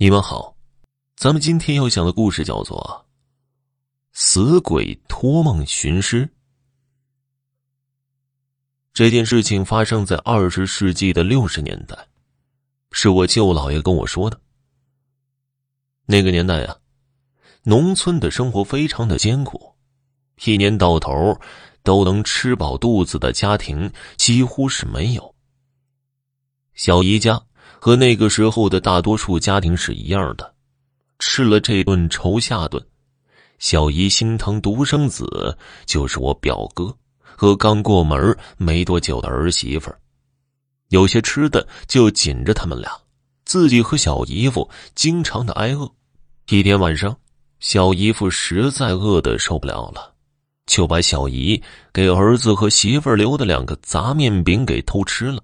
你们好，咱们今天要讲的故事叫做《死鬼托梦寻尸》。这件事情发生在二十世纪的六十年代，是我舅姥爷跟我说的。那个年代啊，农村的生活非常的艰苦，一年到头都能吃饱肚子的家庭几乎是没有。小姨家。和那个时候的大多数家庭是一样的，吃了这顿愁下顿。小姨心疼独生子，就是我表哥和刚过门没多久的儿媳妇有些吃的就紧着他们俩，自己和小姨夫经常的挨饿。一天晚上，小姨夫实在饿得受不了了，就把小姨给儿子和媳妇留的两个杂面饼给偷吃了。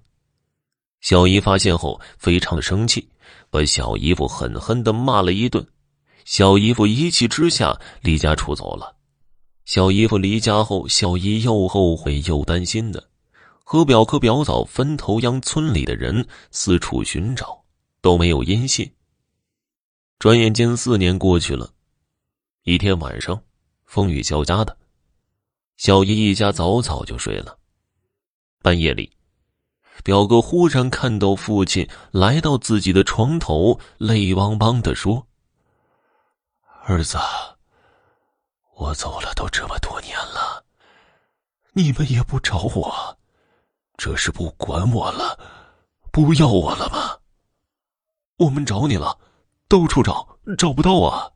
小姨发现后，非常的生气，把小姨夫狠狠的骂了一顿。小姨夫一气之下离家出走了。小姨夫离家后，小姨又后悔又担心的，和表哥表嫂分头央村里的人四处寻找，都没有音信。转眼间四年过去了，一天晚上，风雨交加的，小姨一家早早就睡了。半夜里。表哥忽然看到父亲来到自己的床头，泪汪汪的说：“儿子，我走了都这么多年了，你们也不找我，这是不管我了，不要我了吗？我们找你了，到处找，找不到啊。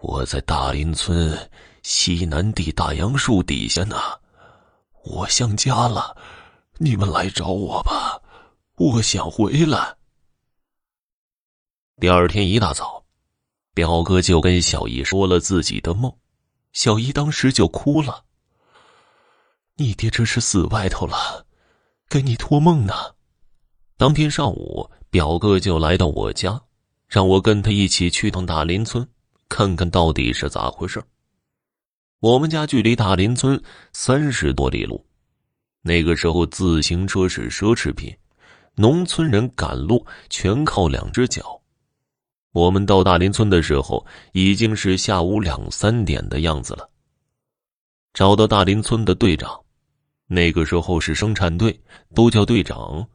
我在大林村西南地大杨树底下呢，我想家了。”你们来找我吧，我想回来。第二天一大早，表哥就跟小姨说了自己的梦，小姨当时就哭了。你爹这是死外头了，给你托梦呢。当天上午，表哥就来到我家，让我跟他一起去趟大林村，看看到底是咋回事。我们家距离大林村三十多里路。那个时候，自行车是奢侈品，农村人赶路全靠两只脚。我们到大林村的时候，已经是下午两三点的样子了。找到大林村的队长，那个时候是生产队，都叫队长，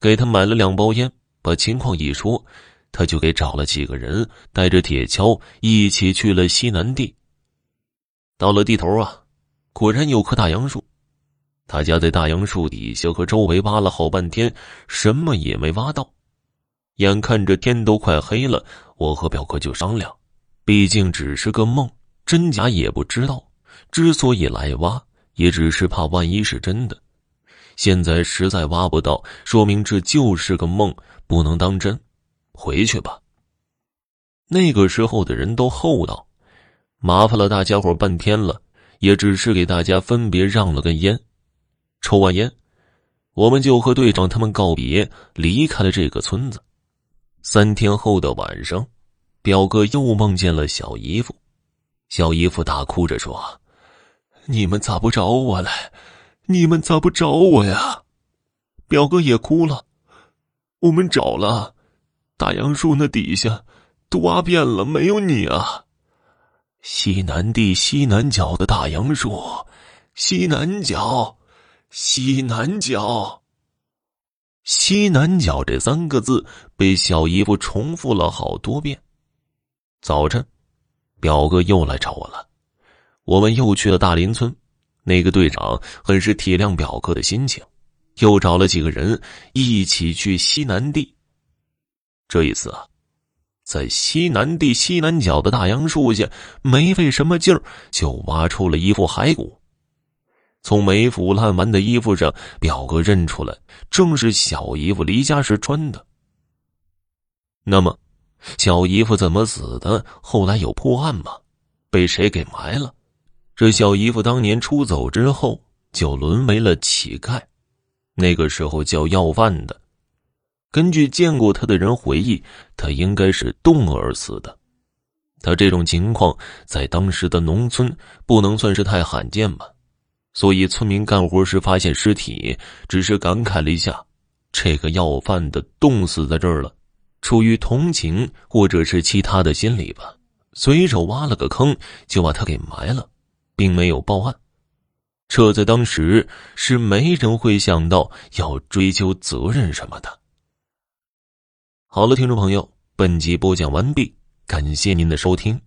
给他买了两包烟，把情况一说，他就给找了几个人，带着铁锹一起去了西南地。到了地头啊，果然有棵大杨树。他家在大杨树底下和周围挖了好半天，什么也没挖到。眼看着天都快黑了，我和表哥就商量，毕竟只是个梦，真假也不知道。之所以来挖，也只是怕万一是真的。现在实在挖不到，说明这就是个梦，不能当真。回去吧。那个时候的人都厚道，麻烦了大家伙半天了，也只是给大家分别让了根烟。抽完烟，我们就和队长他们告别，离开了这个村子。三天后的晚上，表哥又梦见了小姨夫。小姨夫大哭着说：“你们咋不找我来？你们咋不找我呀？”表哥也哭了：“我们找了，大杨树那底下都挖遍了，没有你啊！西南地西南角的大杨树，西南角。”西南角，西南角这三个字被小姨夫重复了好多遍。早晨，表哥又来找我了，我们又去了大林村。那个队长很是体谅表哥的心情，又找了几个人一起去西南地。这一次啊，在西南地西南角的大杨树下，没费什么劲儿就挖出了一副骸骨。从没腐烂完的衣服上，表哥认出来，正是小姨夫离家时穿的。那么，小姨夫怎么死的？后来有破案吗？被谁给埋了？这小姨夫当年出走之后，就沦为了乞丐，那个时候叫要饭的。根据见过他的人回忆，他应该是冻而死的。他这种情况在当时的农村不能算是太罕见吧。所以，村民干活时发现尸体，只是感慨了一下：“这个要饭的冻死在这儿了。”出于同情或者是其他的心理吧，随手挖了个坑就把他给埋了，并没有报案。这在当时是没人会想到要追究责任什么的。好了，听众朋友，本集播讲完毕，感谢您的收听。